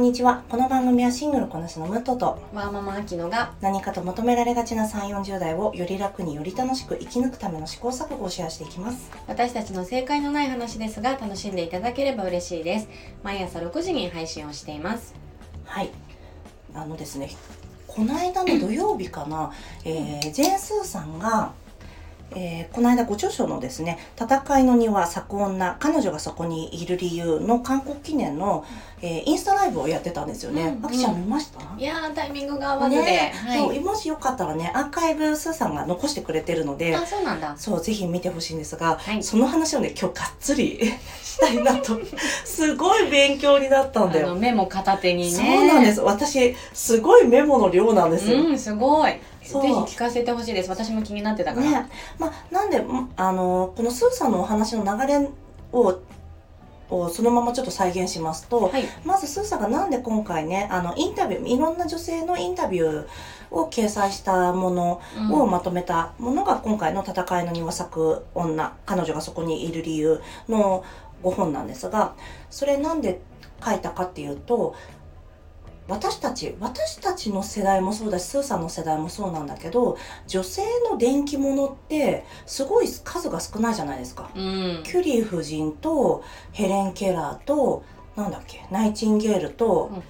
んにちは。この番組はシングルこなしのムトとワーママアキノが何かと求められがちな3、40代をより楽により楽しく生き抜くための試行錯誤をシェアしていきます。私たちの正解のない話ですが楽しんでいただければ嬉しいです毎朝6時に配信をしていますはい。あのですね、この間の土曜日かな、えー、ジェーン・スーさんが、えーこの間ご著書のですね「戦いの庭咲く女彼女がそこにいる理由」の韓国記念の、えーインスタライブをやってたんですよね。うんあきちゃん見ました、いやータイミングが合わずで、ね。はい。そうもしよかったらねアーカイブスーさんが残してくれてるのであそうなんだ。そうぜひ見てほしいんですが、はい。その話をね今日がっつり したいなと。すごい勉強になったんだよ。メモ片手にね。そうなんです。私すごいメモの量なんですよ。うんすごいぜひ聞かせてほしいです。私も気になってたから、ね。まあ、なんでんあのこのスーさんのお話の流れををそのままちょっと再現しますと、はい。まずスーさんがなんで今回ねあのインタビューいろんな女性のインタビューを掲載したものうん。をまとめたものが今回の「戦いの庭咲く女彼女がそこにいる理由」の5本なんですがそれなんで書いたかっていうと私たち私たちの世代もそうだしスーさんの世代もそうなんだけど女性の電気物ってすごい数が少ないじゃないですか。うん。キュリー夫人とヘレン・ケラーとなんだっけナイチンゲールとうん。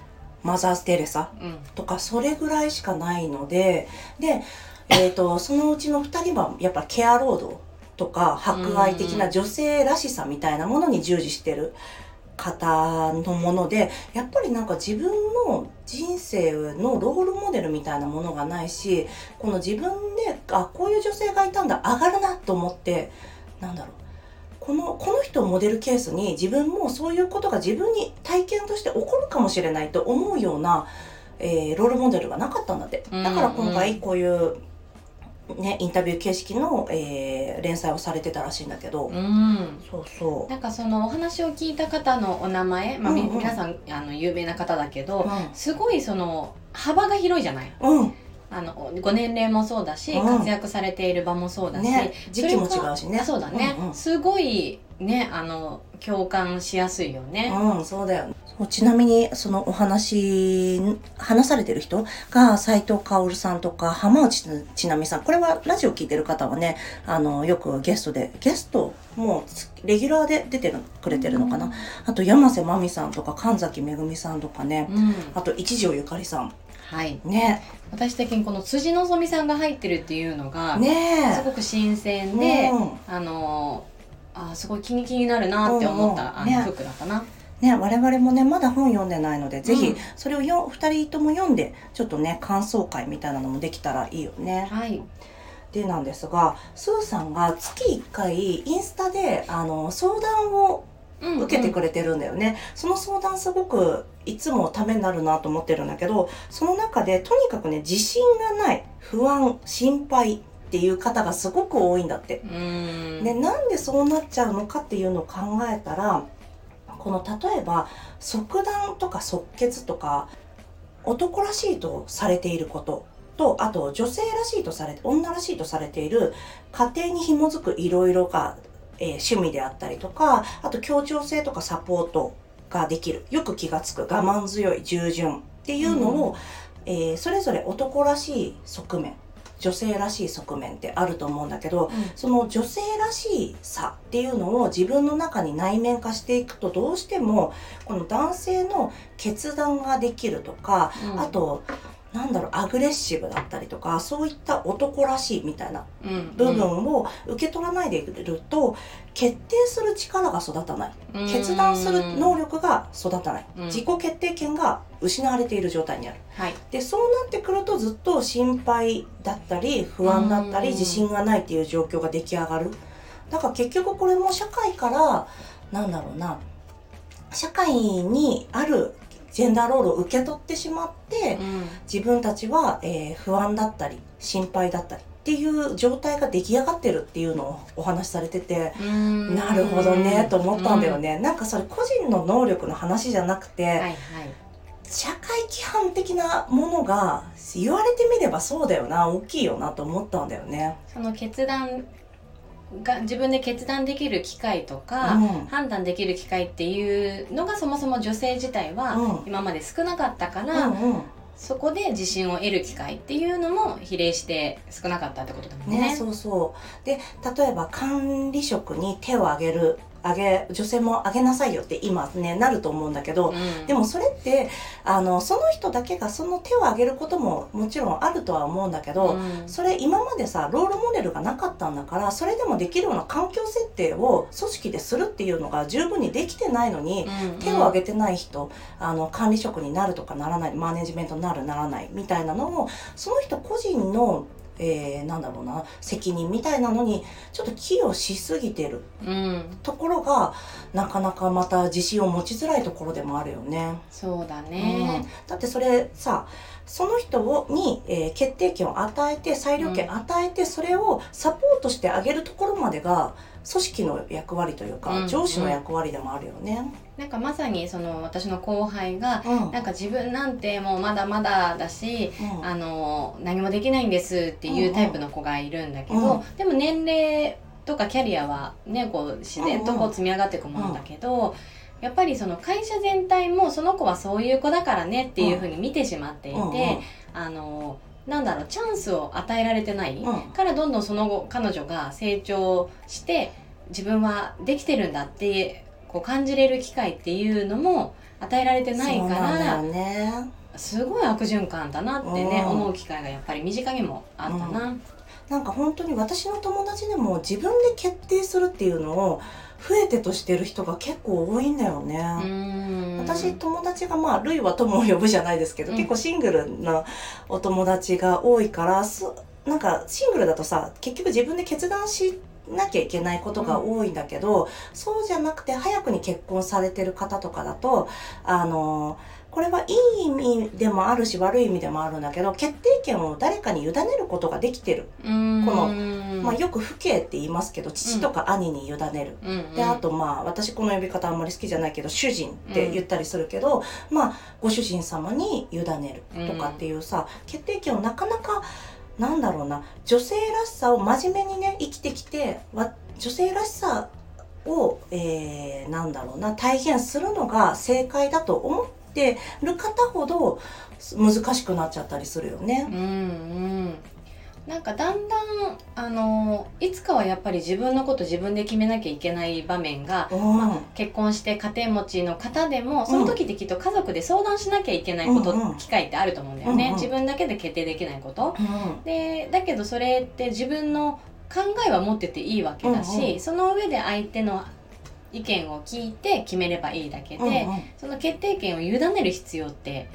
マザース・テレサうん。とかそれぐらいしかないのでで、えー、とそのうちの2人はやっぱケア労働とか博愛的な女性らしさみたいなものに従事してる方のものでやっぱりなんか自分の人生のロールモデルみたいなものがないしこの自分であこういう女性がいたんだ上がるなと思ってなんだろう。このこの人をモデルケースに自分もそういうことが自分に体験として起こるかもしれないと思うような、えーロールモデルがなかったんだって。うん。だから今回こういう、ね、インタビュー形式の、えー連載をされてたらしいんだけど、うん。そうそなんかそのお話を聞いた方のお名前、まあみうんうん。皆さんあの有名な方だけうど、すごいその幅が広いじゃない？うん、うんあのご年齢もそうだし、うん。活躍されている場もそうだし、ね。時期も違うしね。あそうだね、うんうん。すごいねあの共感しやすいよね、うん、そうだよ。そうちなみに、そのお話、話されてる人が、斉藤薫さんとか、浜内千奈美さん。これはラジオ聞いてる方はね、あの、よくゲストで、ゲスト、もう、レギュラーで出てるくれてるのかな。あと、山瀬まみさんとか、神崎めぐみさんとかね。うんあと、一条ゆかりさん。はいね。私的にこの辻希美さんが入ってるっていうのが、ねすごく新鮮え。で、うんあのあすごい気に気になるなって思った、あのうんうんねフックだったな。ね、我々もね、まだ本読んでないので、ぜひうん、それをよ二人とも読んで、ちょっとね、感想会みたいなのもできたらいいよね。はい。でなんですがスーさんが月1回インスタであの相談をうん受けてくれてるんだよね、その相談すごくいつもためになるなと思ってるんだけどその中でとにかくね自信がない不安心配っていう方がすごく多いんだって。うん。でなんでそうなっちゃうのかっていうのを考えたらこの例えば即断とか即決とか男らしいとされていることとあと女性らしいとされて女らしいとされている家庭に紐づくいろいろが、えー趣味であったりとかあと協調性とかサポートができるよく気がつく我慢強い従順っていうのを、えーそれぞれ男らしい側面女性らしい側面ってあると思うんだけど、その女性らしいさっていうのを自分の中に内面化していくとどうしてもこの男性の決断ができるとか、うん。あとなんだろうアグレッシブだったりとかそういった男らしいみたいなうん。部分を受け取らないでいると決定する力が育たない。うん。決断する能力が育たない。うん。自己決定権が失われている状態にある。はい。でそうなってくるとずっと心配だったり不安だったりうん。自信がないっていう状況が出来上がる。だから結局これも社会からなんだろうな社会にあるジェンダーロールを受け取ってしまってうん自分たちは、えー不安だったり心配だったりっていう状態が出来上がってるっていうのをお話しされててうんなるほどねと思ったんだよね、なんかそれ個人の能力の話じゃなくて、はいはい。社会規範的なものが言われてみればそうだよな大きいよなと思ったんだよね。その決断が自分で決断できる機会とか、うん。判断できる機会っていうのがそもそも女性自体はうん。今まで少なかったかうら、んうん。そこで自信を得る機会っていうのも比例して少なかったってことだもんね。ね、そうそう。で例えば管理職に手を挙げる挙げ女性も挙げなさいよって今ねなると思うんだけど、うん。でもそれってあのその人だけがその手を挙げることももちろんあるとは思うんだけど、うん。それ今までさロールモデルがなかったんだからそれでもできるような環境設定を組織でするっていうのが十分にできてないのに、うん手を挙げてない人あの管理職になるとかならないマネジメントになるならないみたいなのをその人個人の、えーなんだろうな責任みたいなのにちょっと寄与しすぎてるうん、ところがなかなかまた自信を持ちづらいところでもあるよね。そうだうんね。だってそれさその人をに、えー決定権を与えて裁量権与えて、それをサポートしてあげるところまでが組織の役割というか、うん上司の役割でもあるよね。なんかまさにその私の後輩がうん。なんか自分なんてもうまだまだだし、うん。あの何もできないんですっていうタイプの子がいるんだけど、うん。でも年齢とかキャリアはねこう自然とこう積み上がっていくものだけど、やっぱりその会社全体もその子はそういう子だからねっていうふうに見てしまっていて、うんうん。あのなんだろうチャンスを与えられてない、うんからどんどんその後彼女が成長して自分はできてるんだってこう感じれる機会っていうのも与えられてないから。すごい悪循環だなってね、うん思う機会がやっぱり身近にもあったな。なんか本当に私の友達でも自分で決定するっていうのを増えてとしてる人が結構多いんだよね。うーん私友達がまあ類は友を呼ぶじゃないですけど、うん結構シングルなお友達が多いからすなんかシングルだとさ結局自分で決断しなきゃいけないことが多いんだけど、そうじゃなくて早くに結婚されてる方とかだとあのこれはいい意味でもあるし悪い意味でもあるんだけど決定権を誰かに委ねることができてる、このうんまあ、よく父兄って言いますけど父とか兄に委ねる。うん。であとまあ私この呼び方あんまり好きじゃないけど主人って言ったりするけど、まあご主人様に委ねるとかっていうさ、決定権をなかなかなんだろうな女性らしさを真面目にね生きてきてわ女性らしさを、えーなんだろうな体現するのが正解だと思ってる方ほど難しくなっちゃったりするよね。うん。うん。なんかだんだんあのいつかはやっぱり自分のこと自分で決めなきゃいけない場面がうん。結婚して家庭持ちの方でもその時ってきっと家族で相談しなきゃいけないこと、うんうん。機会ってあると思うんだよね、うんうん。自分だけで決定できないこと。うん。でだけどそれって自分の考えは持ってていいわけだし、うんうん。その上で相手の意見を聞いて決めればいいだけで、うんうん。その決定権を委ねる必要って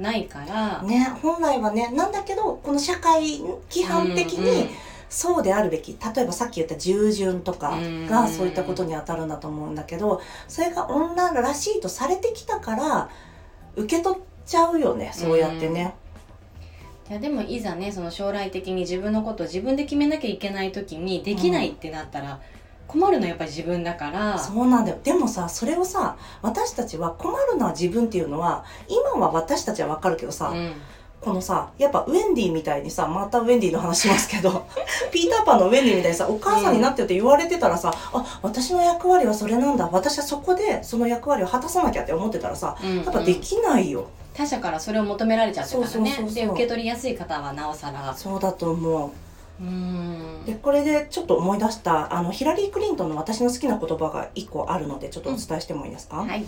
ないから、ね、本来はねなんだけどこの社会規範的にそうであるべき例えばさっき言った従順とかうんがそういったことに当たるんだと思うんだけどそれが女らしいとされてきたから受け取っちゃうよねそうやってね。いやでもいざねその将来的に自分のことを自分で決めなきゃいけない時にできないってなったら困るのはやっぱり自分だから、そうなんだよ。でもさそれをさ私たちは困るのは自分っていうのは今は私たちはわかるけどさ、うん。このさやっぱウェンディみたいにさまたウェンディの話しますけど ピーターパンのウェンディみたいにさお母さんになってよって言われてたらさ、あ私の役割はそれなんだ。私はそこでその役割を果たさなきゃって思ってたらさうんやっぱできないよ、他者からそれを求められちゃってたらね。そうそうそうそう。で受け取りやすい方はなおさら。そうだと思う。うんでこれでちょっと思い出したあのヒラリー・クリントンの私の好きな言葉が一個あるのでちょっとお伝えしてもいいですか、はい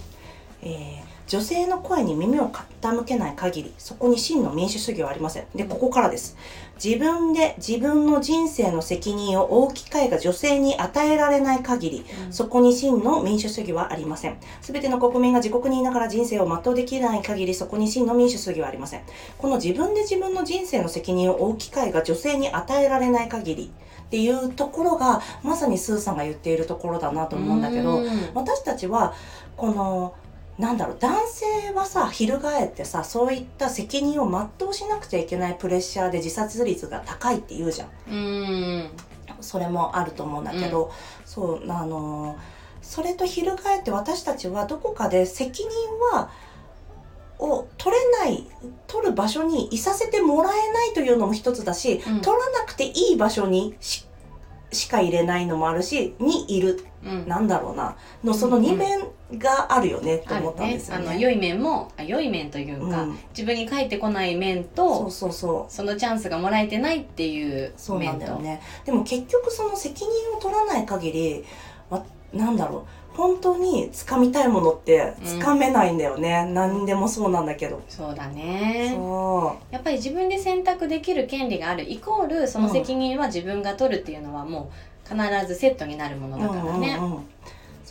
えー女性の声に耳を傾けない限りそこに真の民主主義はありません。でここからです。自分で自分の人生の責任を負う機会が女性に与えられない限りそこに真の民主主義はありません。すべての国民が自国にいながら人生を全うできない限りそこに真の民主主義はありません。この自分で自分の人生の責任を負う機会が女性に与えられない限りっていうところがまさにスーさんが言っているところだなと思うんだけどうん。私たちはこのなんだろう男性はさ翻ってさそういった責任を全うしなくちゃいけないプレッシャーで自殺率が高いって言うじゃん。うん。それもあると思うんだけど、そうあのそれと翻って私たちはどこかで責任はを取れない取る場所にいさせてもらえないというのも一つだし、うん。取らなくていい場所にししか入れないのもあるしにいる。うんなんだろうな。のその2面があるよねってあ思ったんですよね。あの良い面もあ良い面というか、うん。自分に返ってこない面そうとそうそう。そのチャンスがもらえてないっていうそうなん面とだよね。でも結局その責任を取らない限りわなんだろう。本当に掴みたいものって掴めないんだよね、何でもそうなんだけど、そうだね。そやっぱり自分で選択できる権利がある。イコールその責任は自分が取るっていうのはもう必ずセットになるものうだからね。うんうんうん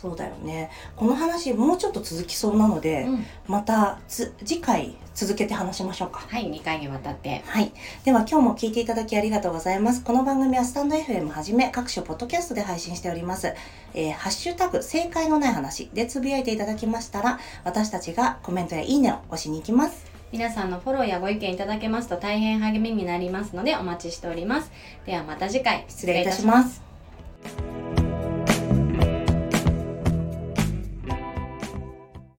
そうだよねこの話もうちょっと続きそうなので、うんまたつ次回続けて話しましょうかはい2回にわたってはい。では今日も聞いていただきありがとうございます。この番組はスタンド FM はじめ各種ポッドキャストで配信しております。えーハッシュタグ正解のない話でつぶやいていただきましたら、私たちがコメントやいいねを押しに行きます。皆さんのフォローやご意見いただけますと大変励みになりますのでお待ちしております。ではまた次回失礼いたします。